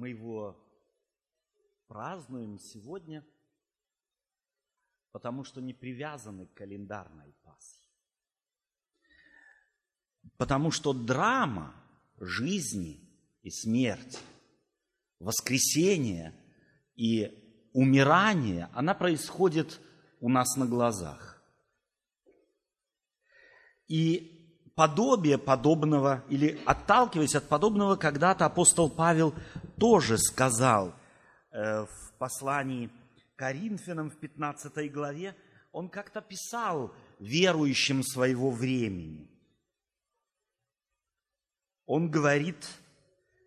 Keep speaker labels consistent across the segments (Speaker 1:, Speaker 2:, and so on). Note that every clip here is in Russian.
Speaker 1: Мы его празднуем сегодня, потому что не привязаны к календарной Пасхе. Потому что драма жизни и смерти, воскресения и умирания, она происходит у нас на глазах. И подобие подобного, или отталкиваясь от подобного, когда-то апостол Павел тоже сказал э, в послании Коринфянам в 15 главе, он как-то писал верующим своего времени. Он говорит,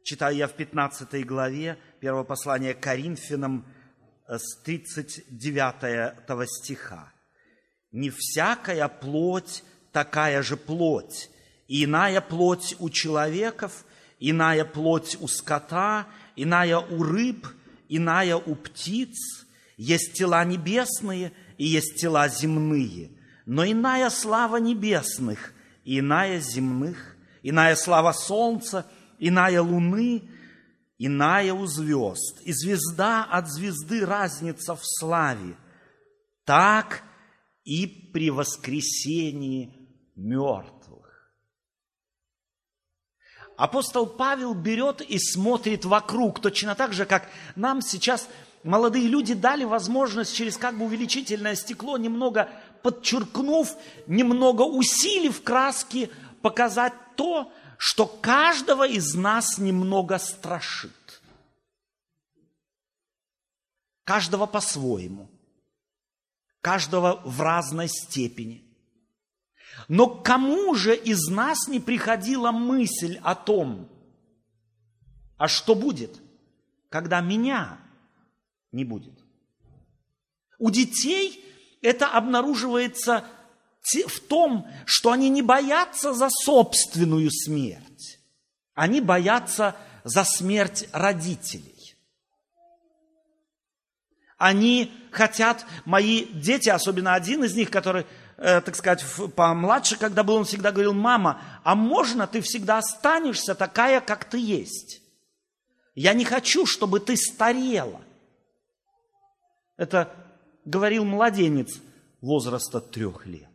Speaker 1: читаю я в 15 главе первого послания Коринфянам э, с 39 стиха. «Не всякая плоть такая же плоть. И иная плоть у человеков, иная плоть у скота, иная у рыб, иная у птиц. Есть тела небесные и есть тела земные. Но иная слава небесных, иная земных, иная слава солнца, иная луны, иная у звезд. И звезда от звезды разница в славе. Так и при воскресении мертвых. Апостол Павел берет и смотрит вокруг, точно так же, как нам сейчас молодые люди дали возможность через как бы увеличительное стекло, немного подчеркнув, немного усилив краски, показать то, что каждого из нас немного страшит. Каждого по-своему. Каждого в разной степени. Но кому же из нас не приходила мысль о том, а что будет, когда меня не будет? У детей это обнаруживается в том, что они не боятся за собственную смерть, они боятся за смерть родителей. Они хотят, мои дети, особенно один из них, который Э, так сказать, помладше, когда был, он всегда говорил, мама, а можно ты всегда останешься такая, как ты есть? Я не хочу, чтобы ты старела. Это говорил младенец возраста трех лет.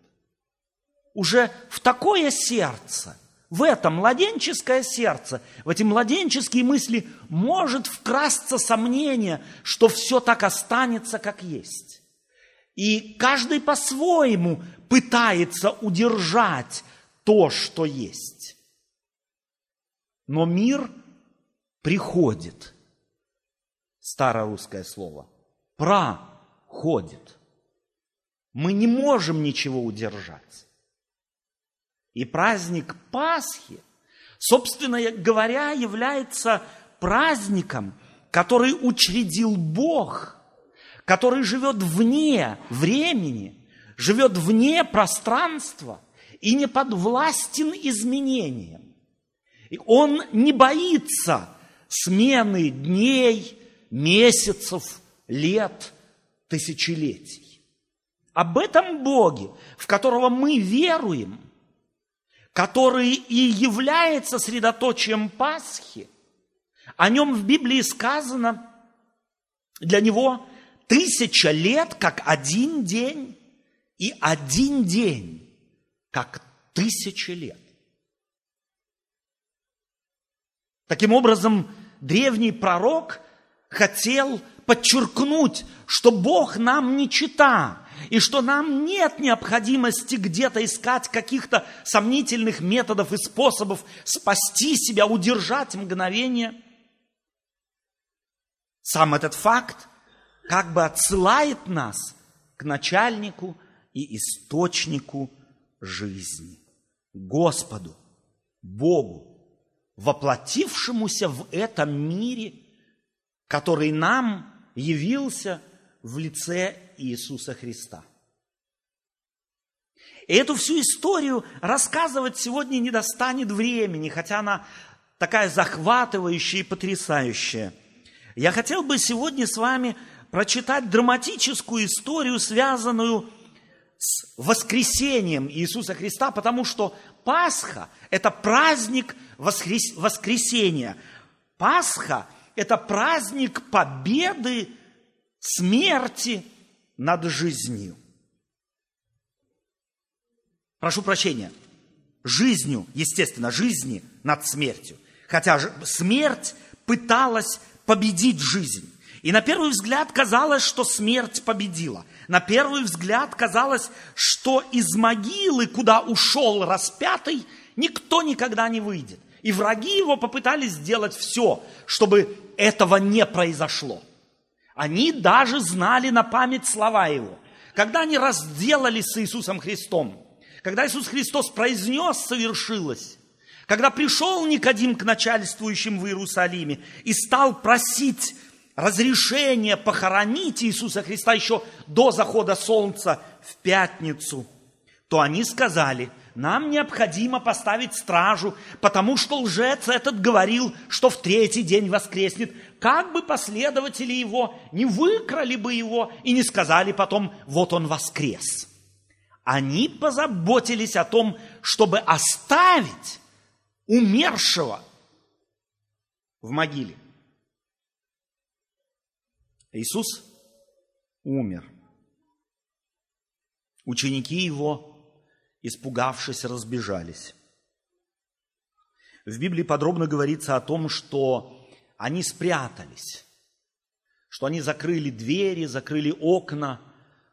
Speaker 1: Уже в такое сердце, в это младенческое сердце, в эти младенческие мысли может вкрасться сомнение, что все так останется, как есть. И каждый по-своему пытается удержать то, что есть. Но мир приходит. Старорусское слово. Проходит. Мы не можем ничего удержать. И праздник Пасхи, собственно говоря, является праздником, который учредил Бог – который живет вне времени, живет вне пространства и не подвластен изменениям. И он не боится смены дней, месяцев, лет, тысячелетий. Об этом Боге, в которого мы веруем, который и является средоточием Пасхи, о нем в Библии сказано, для него тысяча лет, как один день, и один день, как тысяча лет. Таким образом, древний пророк хотел подчеркнуть, что Бог нам не чита, и что нам нет необходимости где-то искать каких-то сомнительных методов и способов спасти себя, удержать мгновение. Сам этот факт как бы отсылает нас к начальнику и источнику жизни, Господу, Богу, воплотившемуся в этом мире, который нам явился в лице Иисуса Христа. И эту всю историю рассказывать сегодня не достанет времени, хотя она такая захватывающая и потрясающая. Я хотел бы сегодня с вами прочитать драматическую историю, связанную с воскресением Иисуса Христа, потому что Пасха – это праздник воскрес... воскресения. Пасха – это праздник победы смерти над жизнью. Прошу прощения, жизнью, естественно, жизни над смертью. Хотя смерть пыталась победить жизнь. И на первый взгляд казалось, что смерть победила. На первый взгляд казалось, что из могилы, куда ушел распятый, никто никогда не выйдет. И враги его попытались сделать все, чтобы этого не произошло. Они даже знали на память слова его. Когда они разделались с Иисусом Христом, когда Иисус Христос произнес «совершилось», когда пришел Никодим к начальствующим в Иерусалиме и стал просить разрешение похоронить Иисуса Христа еще до захода солнца в пятницу, то они сказали, нам необходимо поставить стражу, потому что лжец этот говорил, что в третий день воскреснет. Как бы последователи его не выкрали бы его и не сказали потом, вот он воскрес. Они позаботились о том, чтобы оставить умершего в могиле. Иисус умер. Ученики его, испугавшись, разбежались. В Библии подробно говорится о том, что они спрятались, что они закрыли двери, закрыли окна,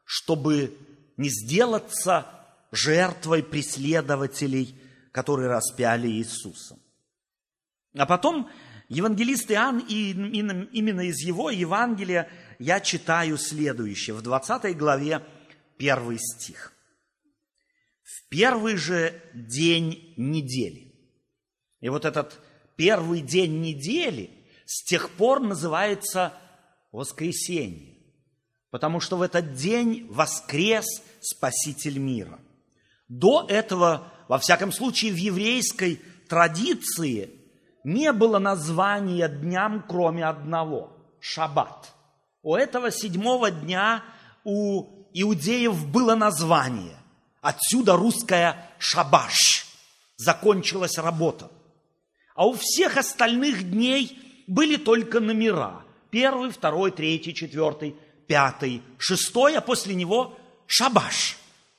Speaker 1: чтобы не сделаться жертвой преследователей, которые распяли Иисуса. А потом Евангелист Иоанн, и именно из его Евангелия я читаю следующее, в 20 главе, первый стих. В первый же день недели. И вот этот первый день недели с тех пор называется воскресенье, потому что в этот день воскрес Спаситель мира. До этого, во всяком случае, в еврейской традиции – не было названия дням, кроме одного – шаббат. У этого седьмого дня у иудеев было название. Отсюда русская шабаш. Закончилась работа. А у всех остальных дней были только номера. Первый, второй, третий, четвертый, пятый, шестой, а после него шабаш.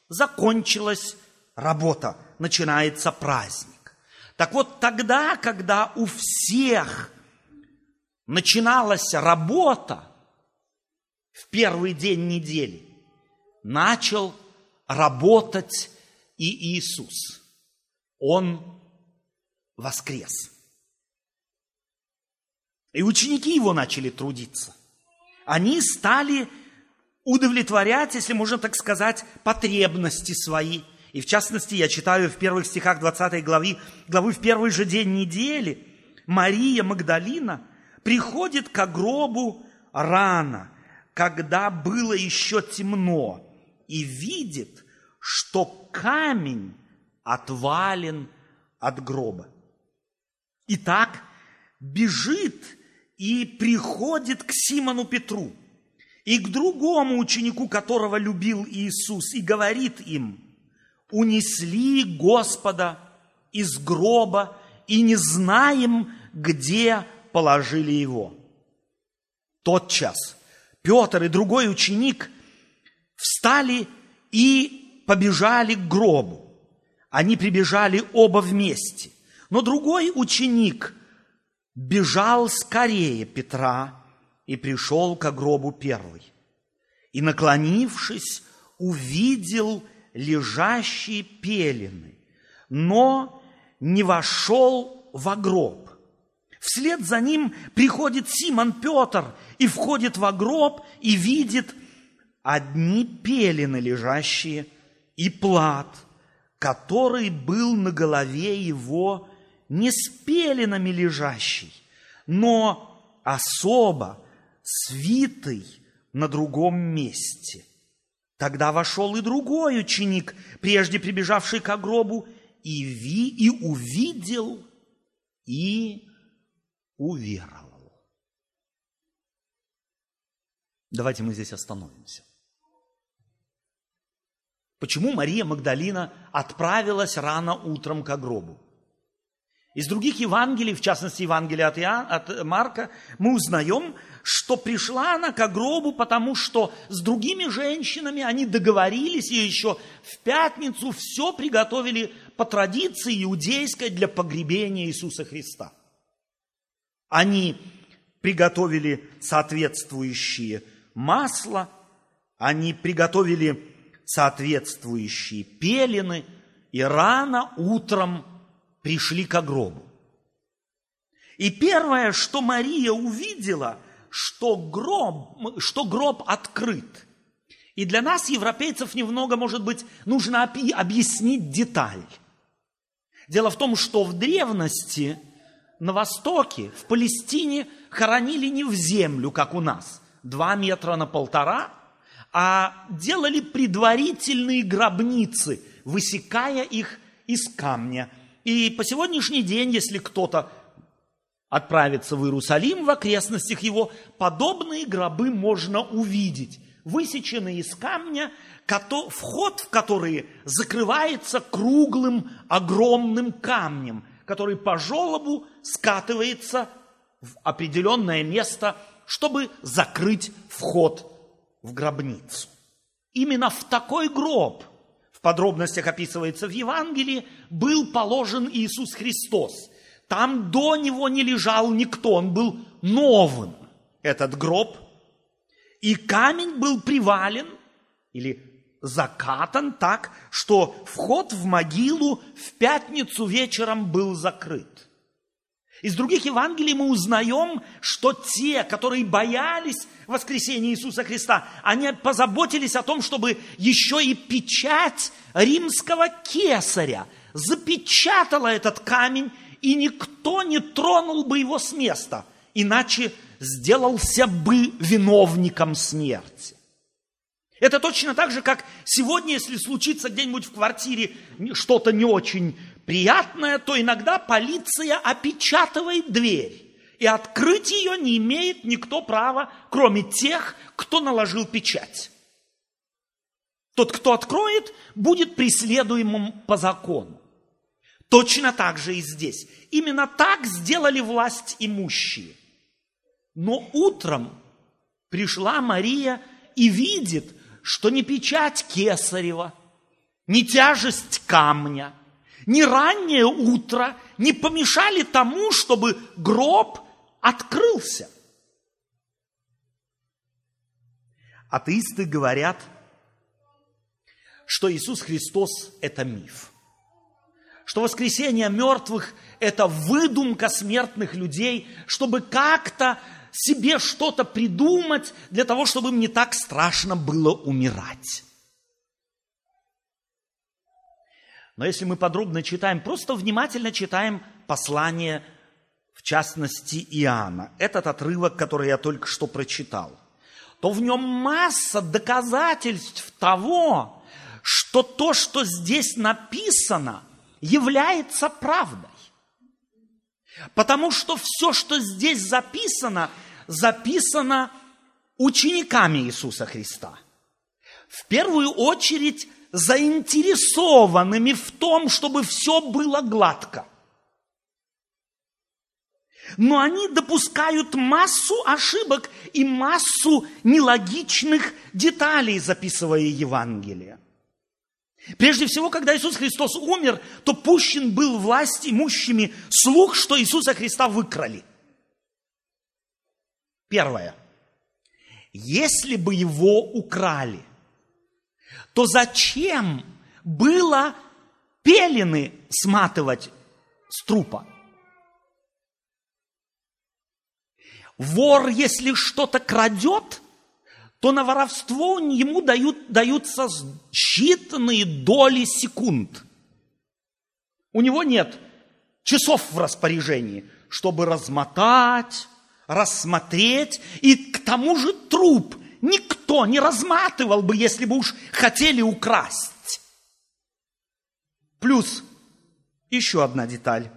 Speaker 1: Закончилась работа, начинается праздник. Так вот тогда, когда у всех начиналась работа в первый день недели, начал работать и Иисус. Он воскрес. И ученики его начали трудиться. Они стали удовлетворять, если можно так сказать, потребности свои – и в частности, я читаю в первых стихах 20 главы, главы в первый же день недели, Мария Магдалина приходит к гробу рано, когда было еще темно, и видит, что камень отвален от гроба. Итак, бежит и приходит к Симону Петру и к другому ученику, которого любил Иисус, и говорит им – унесли Господа из гроба и не знаем, где положили его. Тот час Петр и другой ученик встали и побежали к гробу. Они прибежали оба вместе. Но другой ученик бежал скорее Петра и пришел к гробу первый. И, наклонившись, увидел лежащие пелены, но не вошел в гроб. Вслед за ним приходит Симон Петр и входит в гроб и видит одни пелены лежащие и плат, который был на голове его не с пеленами лежащий, но особо свитый на другом месте – Тогда вошел и другой ученик, прежде прибежавший к гробу, и, ви, и увидел, и уверовал. Давайте мы здесь остановимся. Почему Мария Магдалина отправилась рано утром к гробу? Из других Евангелий, в частности Евангелия от, Иоанн, от Марка, мы узнаем, что пришла она к гробу, потому что с другими женщинами они договорились и еще в пятницу все приготовили по традиции иудейской для погребения Иисуса Христа. Они приготовили соответствующие масла, они приготовили соответствующие пелены, и рано утром пришли к гробу. И первое, что Мария увидела, что гроб, что гроб открыт. И для нас, европейцев, немного, может быть, нужно объяснить деталь. Дело в том, что в древности на Востоке, в Палестине, хоронили не в землю, как у нас, два метра на полтора, а делали предварительные гробницы, высекая их из камня – и по сегодняшний день, если кто-то отправится в Иерусалим, в окрестностях его, подобные гробы можно увидеть, высеченные из камня, вход в которые закрывается круглым огромным камнем, который по желобу скатывается в определенное место, чтобы закрыть вход в гробницу. Именно в такой гроб – подробностях описывается в Евангелии, был положен Иисус Христос. Там до него не лежал никто, он был новым, этот гроб. И камень был привален или закатан так, что вход в могилу в пятницу вечером был закрыт. Из других Евангелий мы узнаем, что те, которые боялись воскресения Иисуса Христа, они позаботились о том, чтобы еще и печать римского кесаря запечатала этот камень, и никто не тронул бы его с места, иначе сделался бы виновником смерти. Это точно так же, как сегодня, если случится где-нибудь в квартире что-то не очень приятное, то иногда полиция опечатывает дверь. И открыть ее не имеет никто права, кроме тех, кто наложил печать. Тот, кто откроет, будет преследуемым по закону. Точно так же и здесь. Именно так сделали власть имущие. Но утром пришла Мария и видит, что не печать Кесарева, не тяжесть камня, ни раннее утро не помешали тому, чтобы гроб открылся. Атеисты говорят, что Иисус Христос – это миф. Что воскресение мертвых – это выдумка смертных людей, чтобы как-то себе что-то придумать для того, чтобы им не так страшно было умирать. Но если мы подробно читаем, просто внимательно читаем послание, в частности, Иоанна, этот отрывок, который я только что прочитал, то в нем масса доказательств того, что то, что здесь написано, является правдой. Потому что все, что здесь записано, записано учениками Иисуса Христа. В первую очередь заинтересованными в том, чтобы все было гладко. Но они допускают массу ошибок и массу нелогичных деталей, записывая Евангелие. Прежде всего, когда Иисус Христос умер, то пущен был власть имущими слух, что Иисуса Христа выкрали – Первое. Если бы его украли, то зачем было пелены сматывать с трупа? Вор, если что-то крадет, то на воровство ему дают, даются считанные доли секунд. У него нет часов в распоряжении, чтобы размотать, рассмотреть, и к тому же труп никто не разматывал бы, если бы уж хотели украсть. Плюс еще одна деталь.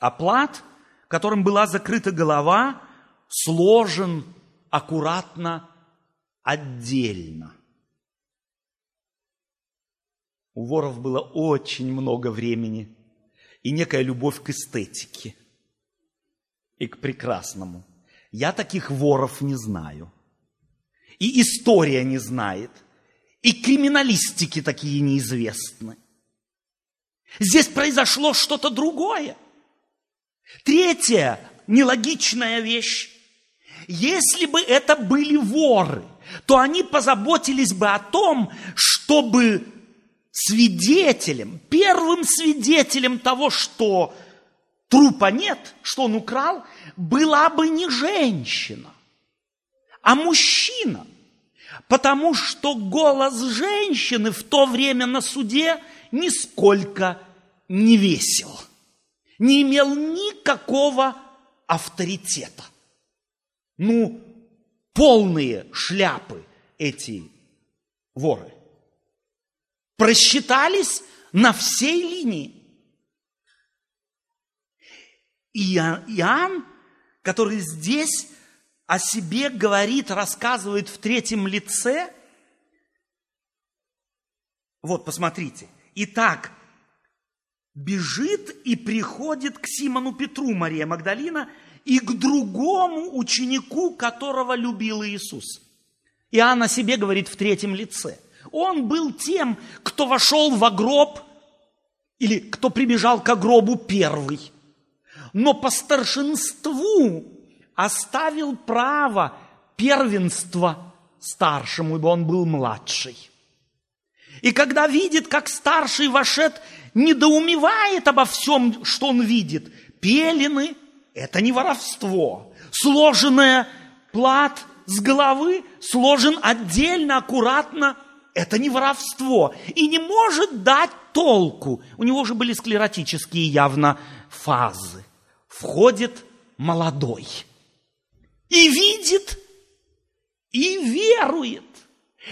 Speaker 1: Оплат, которым была закрыта голова, сложен аккуратно отдельно. У воров было очень много времени – и некая любовь к эстетике и к прекрасному. Я таких воров не знаю. И история не знает. И криминалистики такие неизвестны. Здесь произошло что-то другое. Третья нелогичная вещь. Если бы это были воры, то они позаботились бы о том, чтобы свидетелем, первым свидетелем того, что трупа нет, что он украл, была бы не женщина, а мужчина. Потому что голос женщины в то время на суде нисколько не весил, не имел никакого авторитета. Ну, полные шляпы эти воры. Просчитались на всей линии. И Иоанн, который здесь о себе говорит, рассказывает в третьем лице, вот, посмотрите. Итак, бежит и приходит к Симону Петру Мария Магдалина и к другому ученику, которого любил Иисус. Иоанн о себе говорит в третьем лице. Он был тем, кто вошел в гроб или кто прибежал к гробу первый. Но по старшинству оставил право первенства старшему, ибо он был младший. И когда видит, как старший вошед, недоумевает обо всем, что он видит. Пелены – это не воровство. Сложенная плат с головы сложен отдельно, аккуратно – это не воровство. И не может дать толку. У него же были склеротические явно фазы. Входит молодой – и видит, и верует.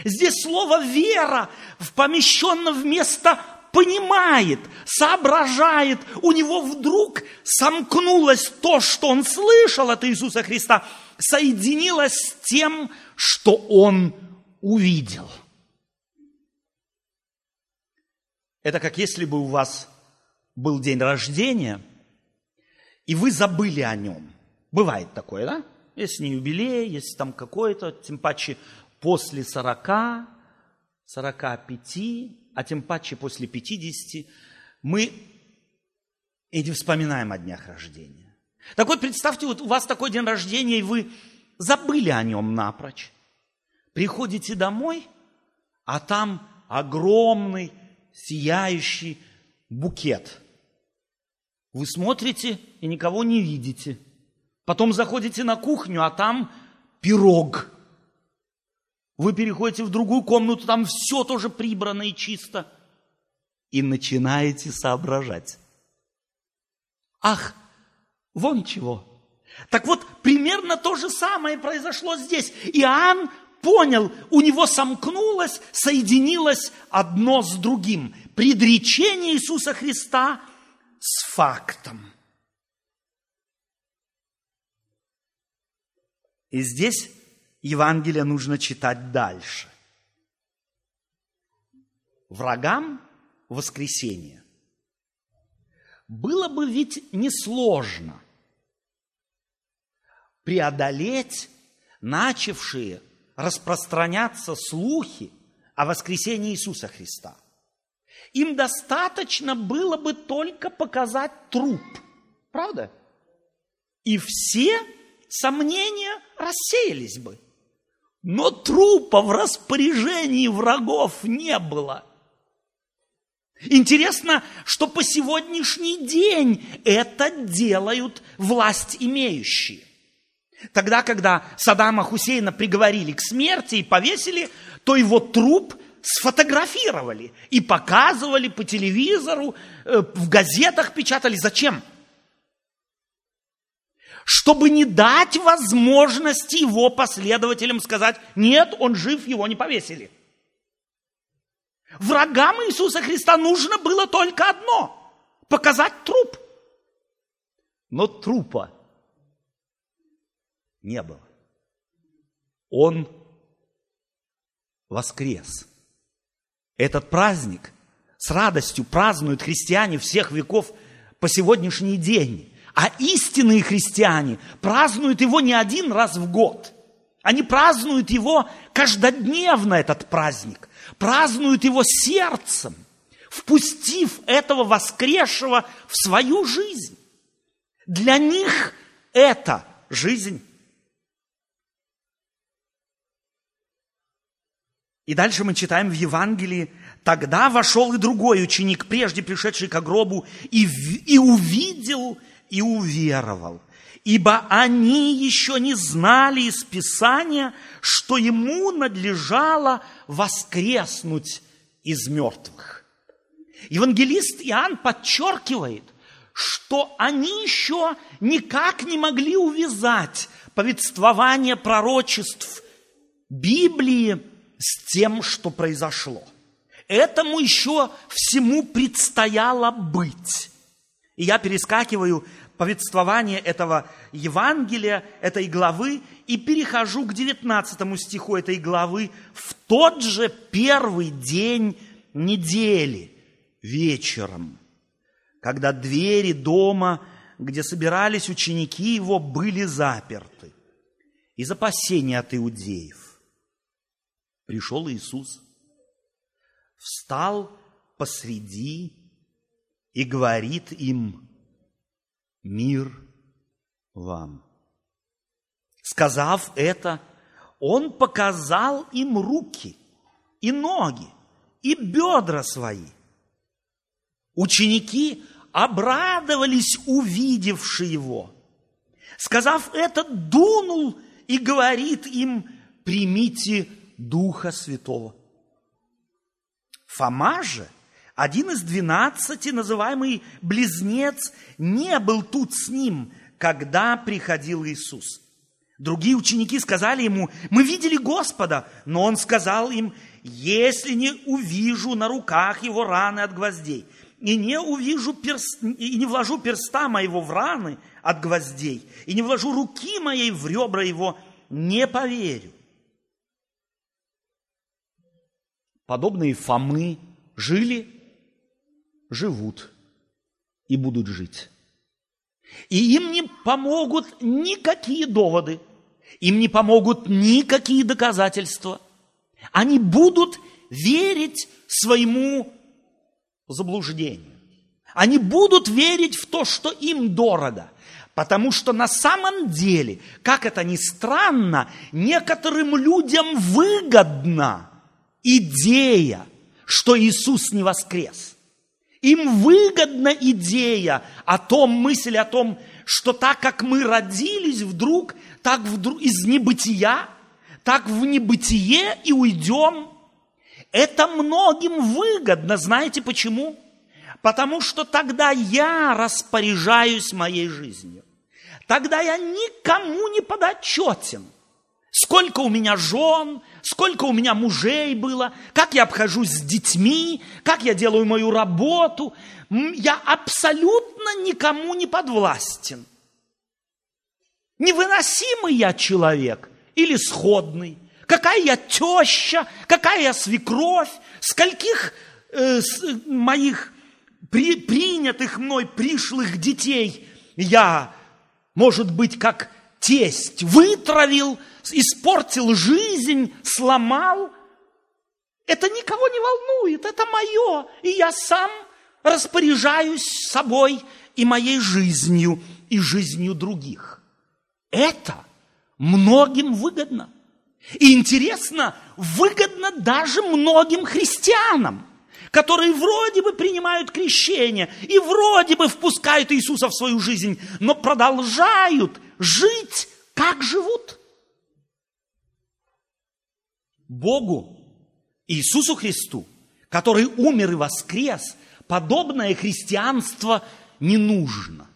Speaker 1: Здесь слово «вера» помещено вместо понимает, соображает, у него вдруг сомкнулось то, что он слышал от Иисуса Христа, соединилось с тем, что он увидел. Это как если бы у вас был день рождения, и вы забыли о нем. Бывает такое, да? Если не юбилей, если там какой-то, тем паче после 40, 45, а тем паче после 50, мы и не вспоминаем о днях рождения. Так вот, представьте, вот у вас такой день рождения, и вы забыли о нем напрочь. Приходите домой, а там огромный, сияющий букет. Вы смотрите и никого не видите – Потом заходите на кухню, а там пирог. Вы переходите в другую комнату, там все тоже прибрано и чисто. И начинаете соображать. Ах, вон чего. Так вот, примерно то же самое произошло здесь. Иоанн понял, у него сомкнулось, соединилось одно с другим. Предречение Иисуса Христа с фактом. И здесь Евангелие нужно читать дальше. Врагам воскресения было бы ведь несложно преодолеть начавшие распространяться слухи о воскресении Иисуса Христа. Им достаточно было бы только показать труп. Правда? И все сомнения рассеялись бы. Но трупа в распоряжении врагов не было. Интересно, что по сегодняшний день это делают власть имеющие. Тогда, когда Саддама Хусейна приговорили к смерти и повесили, то его труп сфотографировали и показывали по телевизору, э, в газетах печатали. Зачем? Чтобы не дать возможности его последователям сказать, нет, он жив, его не повесили. Врагам Иисуса Христа нужно было только одно – показать труп. Но трупа не было. Он воскрес. Этот праздник с радостью празднуют христиане всех веков по сегодняшний день. А истинные христиане празднуют его не один раз в год. Они празднуют его каждодневно, этот праздник. Празднуют его сердцем, впустив этого воскресшего в свою жизнь. Для них это жизнь. И дальше мы читаем в Евангелии, тогда вошел и другой ученик, прежде пришедший к гробу, и, и увидел, и уверовал. Ибо они еще не знали из Писания, что ему надлежало воскреснуть из мертвых. Евангелист Иоанн подчеркивает, что они еще никак не могли увязать повествование пророчеств Библии с тем, что произошло. Этому еще всему предстояло быть. И я перескакиваю повествование этого Евангелия, этой главы, и перехожу к 19 стиху этой главы в тот же первый день недели, вечером, когда двери дома, где собирались ученики его, были заперты из опасения от иудеев. Пришел Иисус, встал посреди и говорит им, мир вам. Сказав это, он показал им руки и ноги, и бедра свои. Ученики обрадовались, увидевши его. Сказав это, дунул и говорит им, примите Духа Святого. Фома же, один из двенадцати, называемый близнец, не был тут с ним, когда приходил Иисус. Другие ученики сказали ему, мы видели Господа, но он сказал им, если не увижу на руках его раны от гвоздей, и не увижу перст, и не вложу перста моего в раны от гвоздей, и не вложу руки моей в ребра его, не поверю. подобные Фомы жили, живут и будут жить. И им не помогут никакие доводы, им не помогут никакие доказательства. Они будут верить своему заблуждению. Они будут верить в то, что им дорого. Потому что на самом деле, как это ни странно, некоторым людям выгодно – идея, что Иисус не воскрес. Им выгодна идея о том, мысль о том, что так как мы родились вдруг, так вдруг из небытия, так в небытие и уйдем. Это многим выгодно. Знаете почему? Потому что тогда я распоряжаюсь моей жизнью. Тогда я никому не подотчетен – Сколько у меня жен, сколько у меня мужей было, как я обхожусь с детьми, как я делаю мою работу. Я абсолютно никому не подвластен. Невыносимый я человек или сходный. Какая я теща, какая я свекровь, скольких э, с, моих при, принятых мной пришлых детей я, может быть, как тесть вытравил, испортил жизнь, сломал. Это никого не волнует, это мое. И я сам распоряжаюсь собой и моей жизнью, и жизнью других. Это многим выгодно. И интересно, выгодно даже многим христианам, которые вроде бы принимают крещение и вроде бы впускают Иисуса в свою жизнь, но продолжают жить, как живут. Богу, Иисусу Христу, который умер и воскрес, подобное христианство не нужно.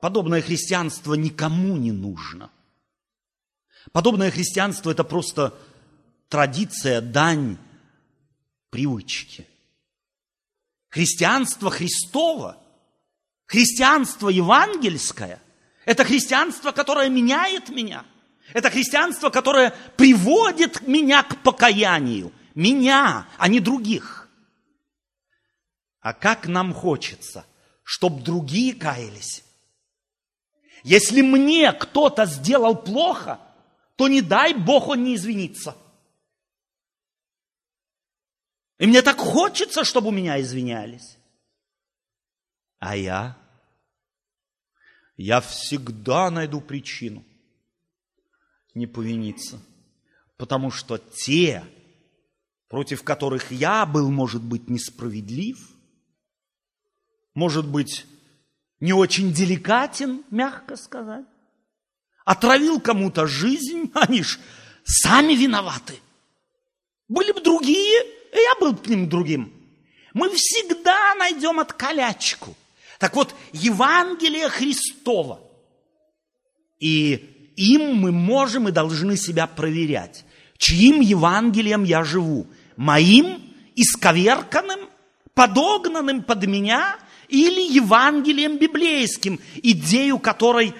Speaker 1: Подобное христианство никому не нужно. Подобное христианство – это просто традиция, дань, привычки. Христианство Христово, христианство евангельское – это христианство, которое меняет меня – это христианство, которое приводит меня к покаянию. Меня, а не других. А как нам хочется чтобы другие каялись. Если мне кто-то сделал плохо, то не дай Бог он не извинится. И мне так хочется, чтобы у меня извинялись. А я? Я всегда найду причину не повиниться. Потому что те, против которых я был, может быть, несправедлив, может быть, не очень деликатен, мягко сказать, отравил кому-то жизнь, они ж сами виноваты. Были бы другие, и я был к ним другим. Мы всегда найдем откалячку. Так вот, Евангелие Христова. И им мы можем и должны себя проверять. Чьим Евангелием я живу? Моим, исковерканным, подогнанным под меня или Евангелием библейским, идею которой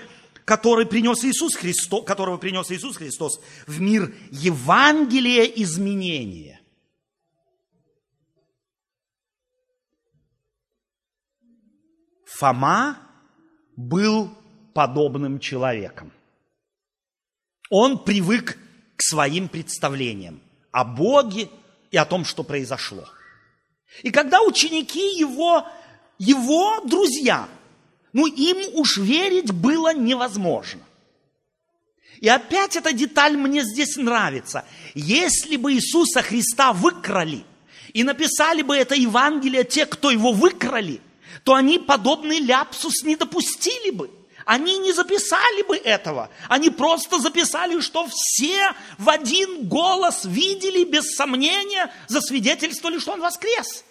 Speaker 1: который принес Иисус Христос, которого принес Иисус Христос в мир Евангелия изменения. Фома был подобным человеком. Он привык к своим представлениям о Боге и о том, что произошло. И когда ученики его, его друзья, ну им уж верить было невозможно. И опять эта деталь мне здесь нравится. Если бы Иисуса Христа выкрали и написали бы это Евангелие те, кто его выкрали, то они подобный ляпсус не допустили бы они не записали бы этого. Они просто записали, что все в один голос видели, без сомнения, засвидетельствовали, что он воскрес.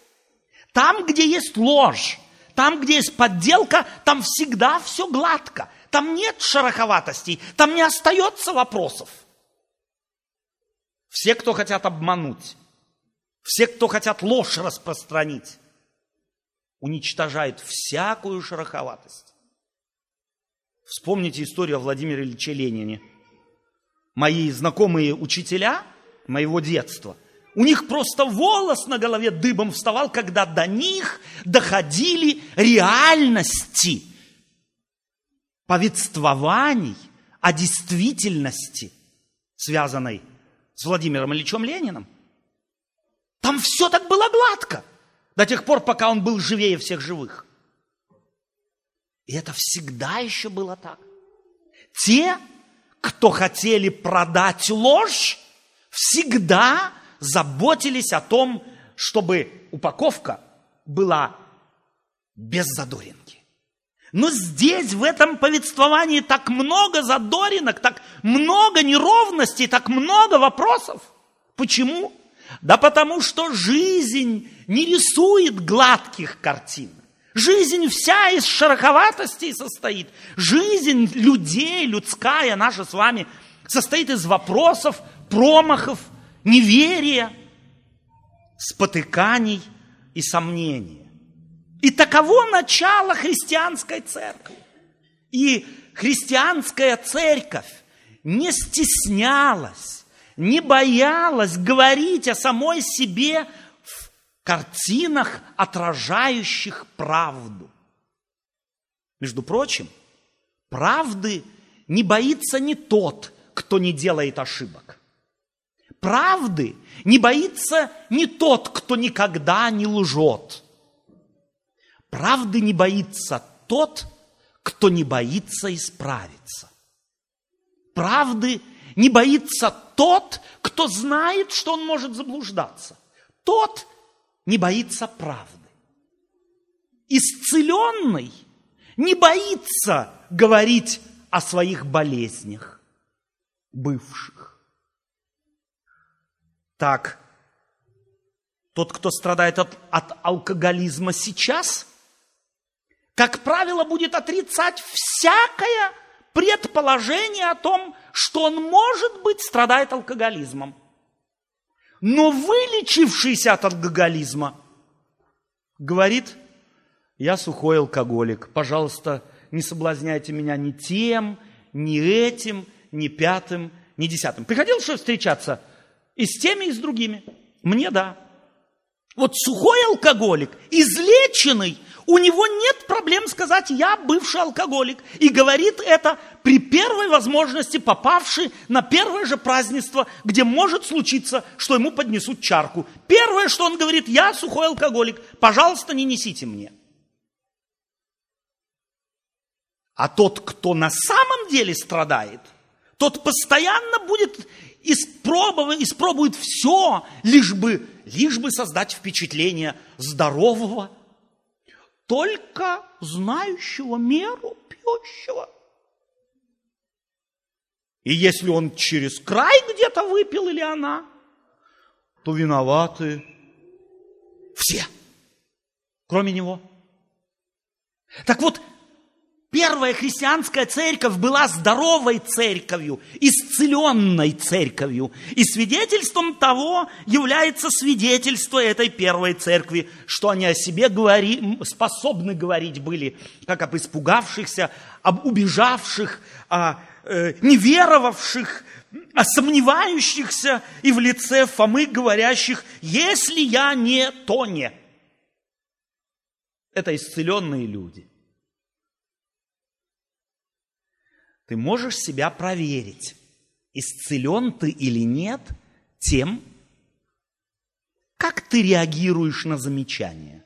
Speaker 1: Там, где есть ложь, там, где есть подделка, там всегда все гладко. Там нет шероховатостей, там не остается вопросов. Все, кто хотят обмануть, все, кто хотят ложь распространить, уничтожают всякую шероховатость. Вспомните историю о Владимире Ильиче Ленине. Мои знакомые учителя моего детства, у них просто волос на голове дыбом вставал, когда до них доходили реальности повествований о действительности, связанной с Владимиром Ильичем Лениным. Там все так было гладко, до тех пор, пока он был живее всех живых. И это всегда еще было так. Те, кто хотели продать ложь, всегда заботились о том, чтобы упаковка была без задоринки. Но здесь, в этом повествовании, так много задоринок, так много неровностей, так много вопросов. Почему? Да потому что жизнь не рисует гладких картин. Жизнь вся из шероховатостей состоит. Жизнь людей, людская наша с вами, состоит из вопросов, промахов, неверия, спотыканий и сомнений. И таково начало христианской церкви. И христианская церковь не стеснялась, не боялась говорить о самой себе картинах, отражающих правду. Между прочим, правды не боится не тот, кто не делает ошибок. Правды не боится не тот, кто никогда не лжет. Правды не боится тот, кто не боится исправиться. Правды не боится тот, кто знает, что он может заблуждаться. Тот, не боится правды. Исцеленный не боится говорить о своих болезнях бывших. Так, тот, кто страдает от, от алкоголизма сейчас, как правило, будет отрицать всякое предположение о том, что он, может быть, страдает алкоголизмом – но вылечившийся от алкоголизма говорит, я сухой алкоголик, пожалуйста, не соблазняйте меня ни тем, ни этим, ни пятым, ни десятым. Приходил что встречаться и с теми, и с другими? Мне да. Вот сухой алкоголик, излеченный, У него нет проблем сказать, я бывший алкоголик. И говорит это при первой возможности, попавший на первое же празднество, где может случиться, что ему поднесут чарку. Первое, что он говорит, я сухой алкоголик, пожалуйста, не несите мне. А тот, кто на самом деле страдает, тот постоянно будет испробовать, испробует все, лишь бы, лишь бы создать впечатление здорового, только знающего меру пьющего. И если он через край где-то выпил или она, то виноваты все, кроме него. Так вот, Первая христианская церковь была здоровой церковью, исцеленной церковью. И свидетельством того является свидетельство этой первой церкви, что они о себе говори, способны говорить были, как об испугавшихся, об убежавших, о э, неверовавших, о сомневающихся и в лице Фомы говорящих, если я не, то не. Это исцеленные люди – Ты можешь себя проверить, исцелен ты или нет, тем, как ты реагируешь на замечания.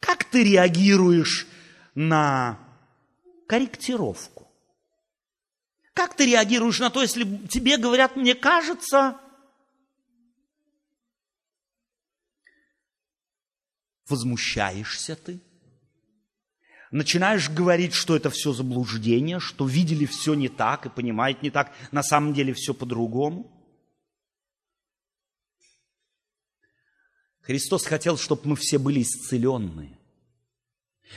Speaker 1: Как ты реагируешь на корректировку. Как ты реагируешь на то, если тебе говорят, мне кажется, возмущаешься ты – начинаешь говорить, что это все заблуждение, что видели все не так и понимают не так, на самом деле все по-другому. Христос хотел, чтобы мы все были исцеленные.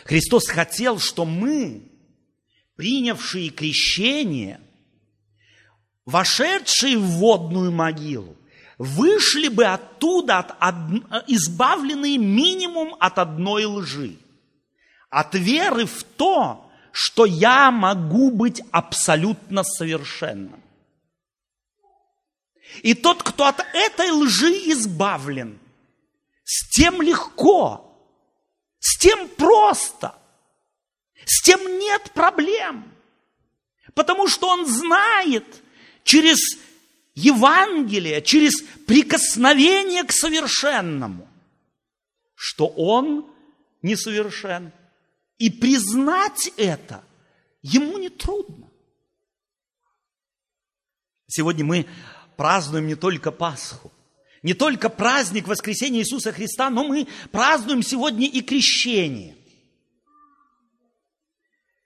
Speaker 1: Христос хотел, чтобы мы, принявшие крещение, вошедшие в водную могилу, вышли бы оттуда от, от, избавленные минимум от одной лжи – от веры в то, что я могу быть абсолютно совершенным. И тот, кто от этой лжи избавлен, с тем легко, с тем просто, с тем нет проблем. Потому что он знает через Евангелие, через прикосновение к совершенному, что он несовершен. И признать это ему не трудно. Сегодня мы празднуем не только Пасху, не только праздник воскресения Иисуса Христа, но мы празднуем сегодня и крещение.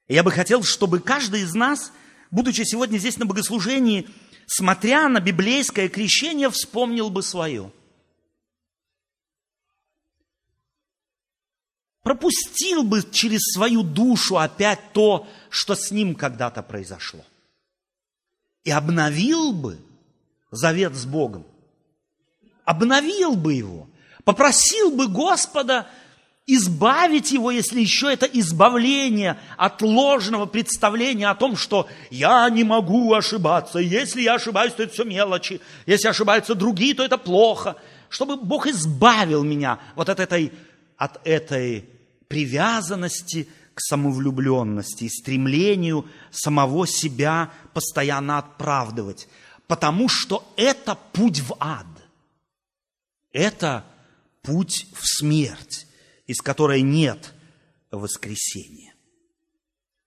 Speaker 1: И я бы хотел, чтобы каждый из нас, будучи сегодня здесь на богослужении, смотря на библейское крещение, вспомнил бы свое – пропустил бы через свою душу опять то, что с ним когда-то произошло. И обновил бы завет с Богом. Обновил бы его. Попросил бы Господа избавить его, если еще это избавление от ложного представления о том, что я не могу ошибаться. Если я ошибаюсь, то это все мелочи. Если ошибаются другие, то это плохо. Чтобы Бог избавил меня вот от этой, от этой привязанности к самовлюбленности и стремлению самого себя постоянно оправдывать, потому что это путь в ад. Это путь в смерть, из которой нет воскресения.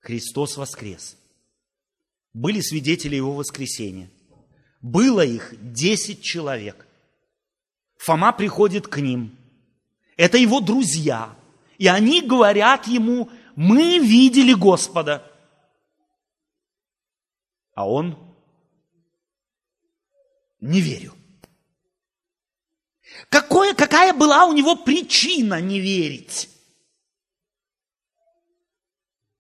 Speaker 1: Христос воскрес. Были свидетели Его воскресения. Было их десять человек. Фома приходит к ним. Это его друзья – и они говорят ему, мы видели Господа. А он, не верю. Какое, какая была у него причина не верить?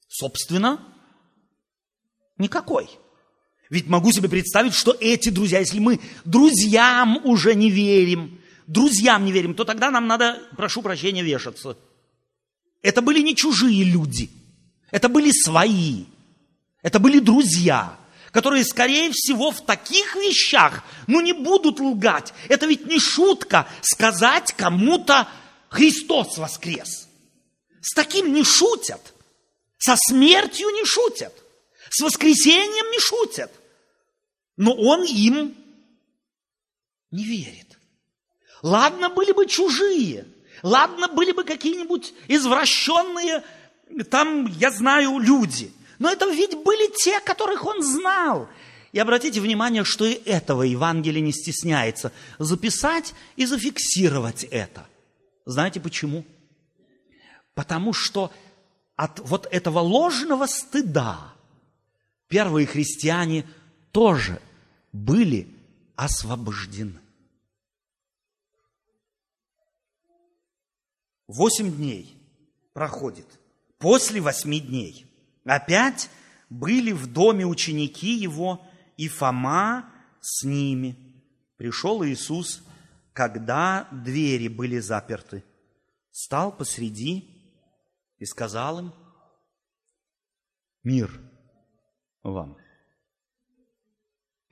Speaker 1: Собственно, никакой. Ведь могу себе представить, что эти друзья, если мы друзьям уже не верим, друзьям не верим, то тогда нам надо, прошу прощения, вешаться – это были не чужие люди, это были свои, это были друзья, которые, скорее всего, в таких вещах, ну, не будут лгать. Это ведь не шутка сказать кому-то «Христос воскрес». с таким не шутят. Со смертью не шутят. С воскресением не шутят. Но он им не верит. Ладно, были бы чужие. Ладно, были бы какие-нибудь извращенные, там, я знаю, люди. Но это ведь были те, которых он знал. И обратите внимание, что и этого Евангелие не стесняется. Записать и зафиксировать это. Знаете почему? Потому что от вот этого ложного стыда первые христиане тоже были освобождены. Восемь дней проходит. После восьми дней опять были в доме ученики его, и Фома с ними. Пришел Иисус, когда двери были заперты, стал посреди и сказал им, мир вам.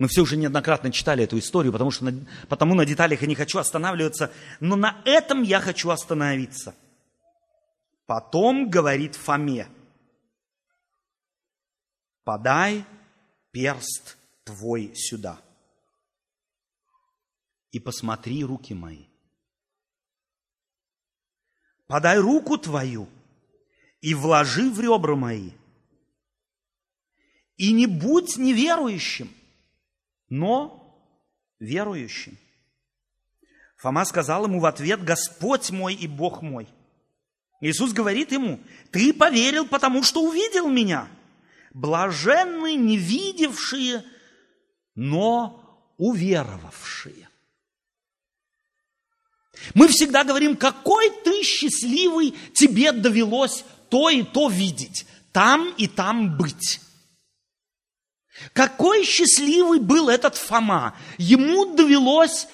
Speaker 1: Мы все уже неоднократно читали эту историю, потому что на, потому на деталях я не хочу останавливаться, но на этом я хочу остановиться. Потом говорит Фоме, подай перст твой сюда и посмотри руки мои. Подай руку твою и вложи в ребра мои. И не будь неверующим, но верующим. Фома сказал ему в ответ, Господь мой и Бог мой. Иисус говорит ему, ты поверил, потому что увидел меня. Блаженны не видевшие, но уверовавшие. Мы всегда говорим, какой ты счастливый, тебе довелось то и то видеть, там и там быть. Какой счастливый был этот Фома! Ему довелось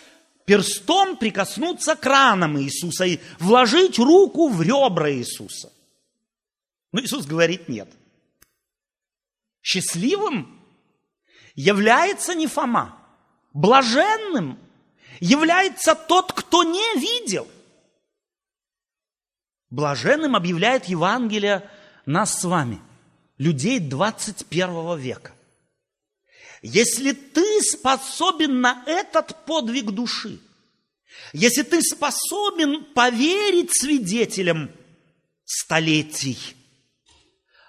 Speaker 1: перстом прикоснуться к ранам Иисуса и вложить руку в ребра Иисуса. Но Иисус говорит нет. Счастливым является не Фома. Блаженным является тот, кто не видел. Блаженным объявляет Евангелие нас с вами, людей 21 века. Если ты способен на этот подвиг души, если ты способен поверить свидетелям столетий,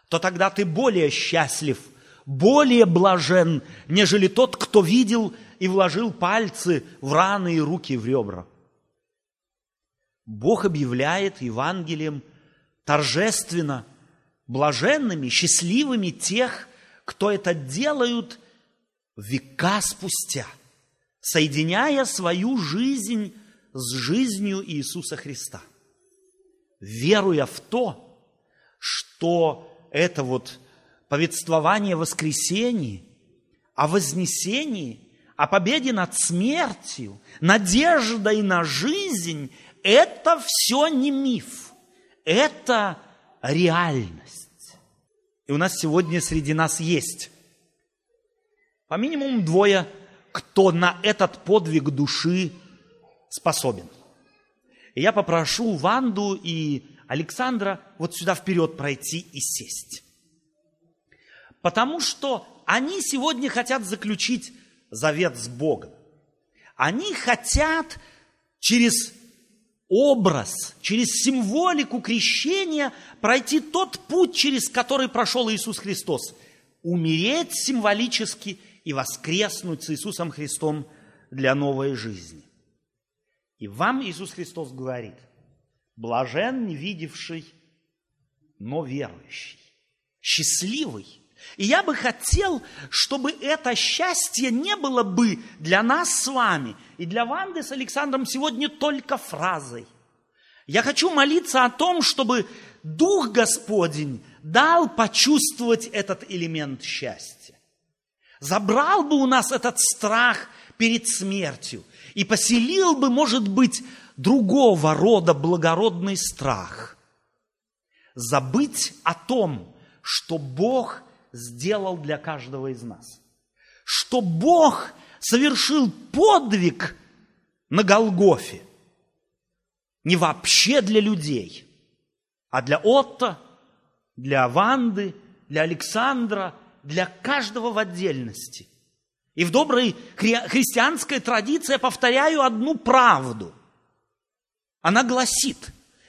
Speaker 1: то тогда ты более счастлив, более блажен, нежели тот, кто видел и вложил пальцы в раны и руки в ребра. Бог объявляет Евангелием торжественно блаженными, счастливыми тех, кто это делают века спустя, соединяя свою жизнь с жизнью Иисуса Христа, веруя в то, что это вот повествование о воскресении, о вознесении, о победе над смертью, надеждой на жизнь, это все не миф, это реальность. И у нас сегодня среди нас есть по минимуму двое, кто на этот подвиг души способен. И я попрошу Ванду и Александра вот сюда вперед пройти и сесть. Потому что они сегодня хотят заключить завет с Богом. Они хотят через образ, через символику крещения пройти тот путь, через который прошел Иисус Христос. Умереть символически и воскреснуть с Иисусом Христом для новой жизни. И вам Иисус Христос говорит, блажен не видевший, но верующий, счастливый – и я бы хотел, чтобы это счастье не было бы для нас с вами и для Ванды с Александром сегодня только фразой. Я хочу молиться о том, чтобы Дух Господень дал почувствовать этот элемент счастья. Забрал бы у нас этот страх перед смертью и поселил бы, может быть, другого рода благородный страх. Забыть о том, что Бог сделал для каждого из нас. Что Бог совершил подвиг на Голгофе. Не вообще для людей, а для Отто, для Ванды, для Александра, для каждого в отдельности. И в доброй хри- христианской традиции я повторяю одну правду. Она гласит,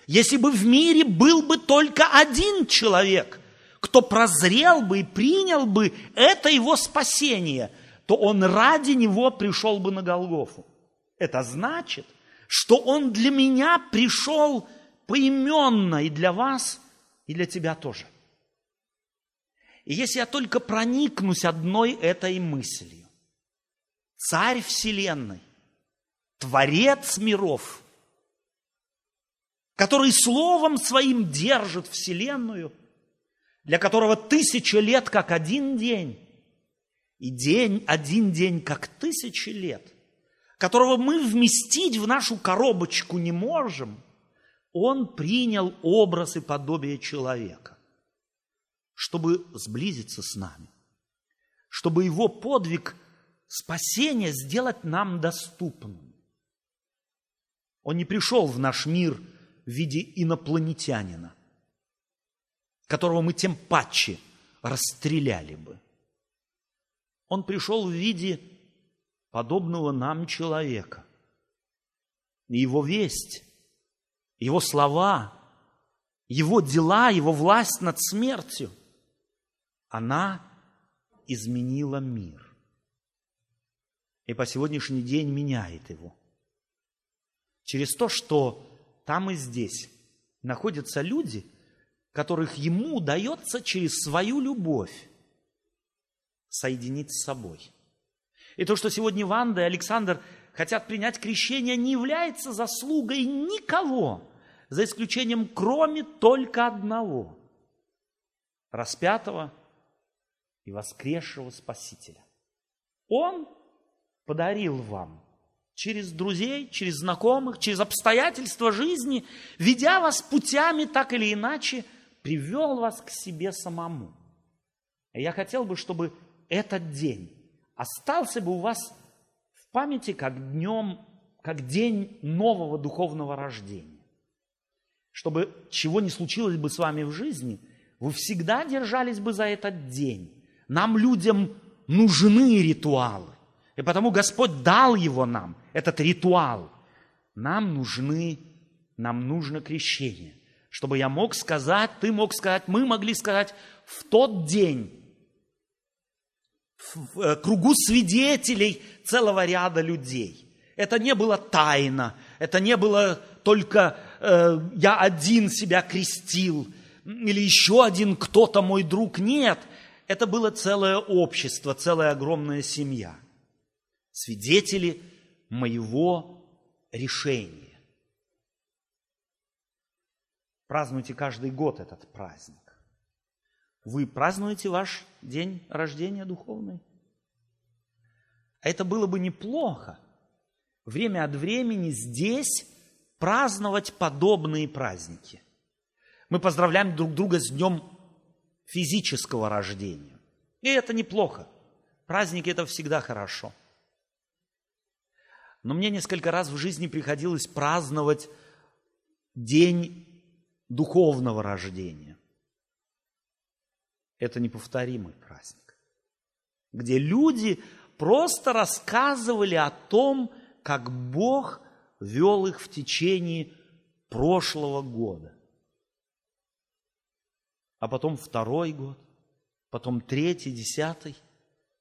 Speaker 1: если бы в мире был бы только один человек, кто прозрел бы и принял бы это его спасение, то он ради него пришел бы на Голгофу. Это значит, что он для меня пришел поименно и для вас, и для тебя тоже. И если я только проникнусь одной этой мыслью, царь вселенной, творец миров, который словом своим держит вселенную, для которого тысяча лет как один день, и день, один день как тысячи лет, которого мы вместить в нашу коробочку не можем, он принял образ и подобие человека, чтобы сблизиться с нами, чтобы его подвиг спасения сделать нам доступным. Он не пришел в наш мир в виде инопланетянина, которого мы тем паче расстреляли бы. Он пришел в виде подобного нам человека. И его весть, его слова, его дела, его власть над смертью, она изменила мир. И по сегодняшний день меняет его. Через то, что там и здесь находятся люди, которых ему удается через свою любовь соединить с собой. И то, что сегодня Ванда и Александр хотят принять крещение, не является заслугой никого, за исключением кроме только одного – распятого и воскресшего Спасителя. Он подарил вам через друзей, через знакомых, через обстоятельства жизни, ведя вас путями так или иначе, привел вас к себе самому. И я хотел бы, чтобы этот день остался бы у вас в памяти как днем, как день нового духовного рождения. Чтобы чего не случилось бы с вами в жизни, вы всегда держались бы за этот день. Нам, людям, нужны ритуалы. И потому Господь дал его нам, этот ритуал. Нам нужны, нам нужно крещение. Чтобы я мог сказать, ты мог сказать, мы могли сказать в тот день, в э, кругу свидетелей целого ряда людей. Это не было тайна, это не было только э, я один себя крестил, или еще один кто-то мой друг. Нет, это было целое общество, целая огромная семья. Свидетели моего решения. Празднуйте каждый год этот праздник. Вы празднуете ваш день рождения духовный? А это было бы неплохо. Время от времени здесь праздновать подобные праздники. Мы поздравляем друг друга с днем физического рождения. И это неплохо. Праздники – это всегда хорошо. Но мне несколько раз в жизни приходилось праздновать день духовного рождения это неповторимый праздник, где люди просто рассказывали о том, как Бог вел их в течение прошлого года. А потом второй год, потом третий, десятый.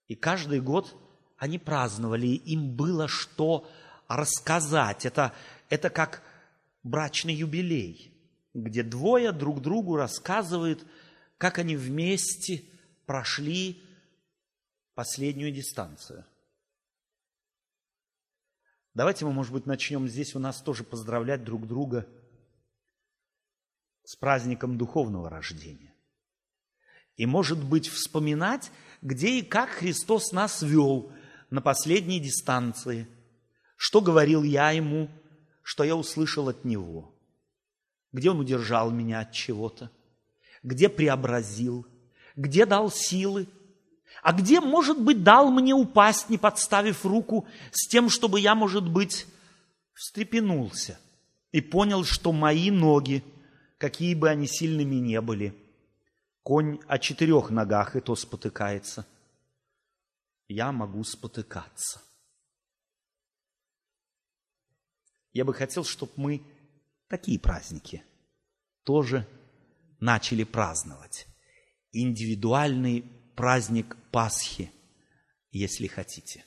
Speaker 1: И каждый год они праздновали, им было что рассказать. Это, это как брачный юбилей, где двое друг другу рассказывают – как они вместе прошли последнюю дистанцию. Давайте мы, может быть, начнем здесь у нас тоже поздравлять друг друга с праздником духовного рождения. И, может быть, вспоминать, где и как Христос нас вел на последней дистанции, что говорил я ему, что я услышал от Него, где Он удержал меня от чего-то, где преобразил, где дал силы, а где, может быть, дал мне упасть, не подставив руку, с тем, чтобы я, может быть, встрепенулся и понял, что мои ноги какие бы они сильными не были. Конь о четырех ногах и то спотыкается. Я могу спотыкаться. Я бы хотел, чтобы мы такие праздники тоже начали праздновать. Индивидуальный праздник Пасхи, если хотите,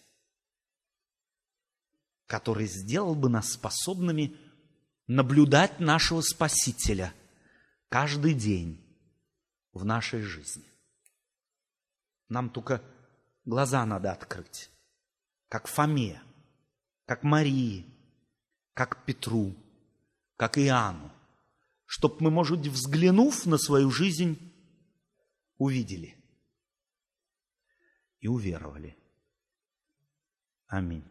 Speaker 1: который сделал бы нас способными наблюдать нашего Спасителя каждый день в нашей жизни. Нам только глаза надо открыть, как Фоме, как Марии, как Петру, как Иоанну, чтобы мы, может, взглянув на свою жизнь, увидели и уверовали. Аминь.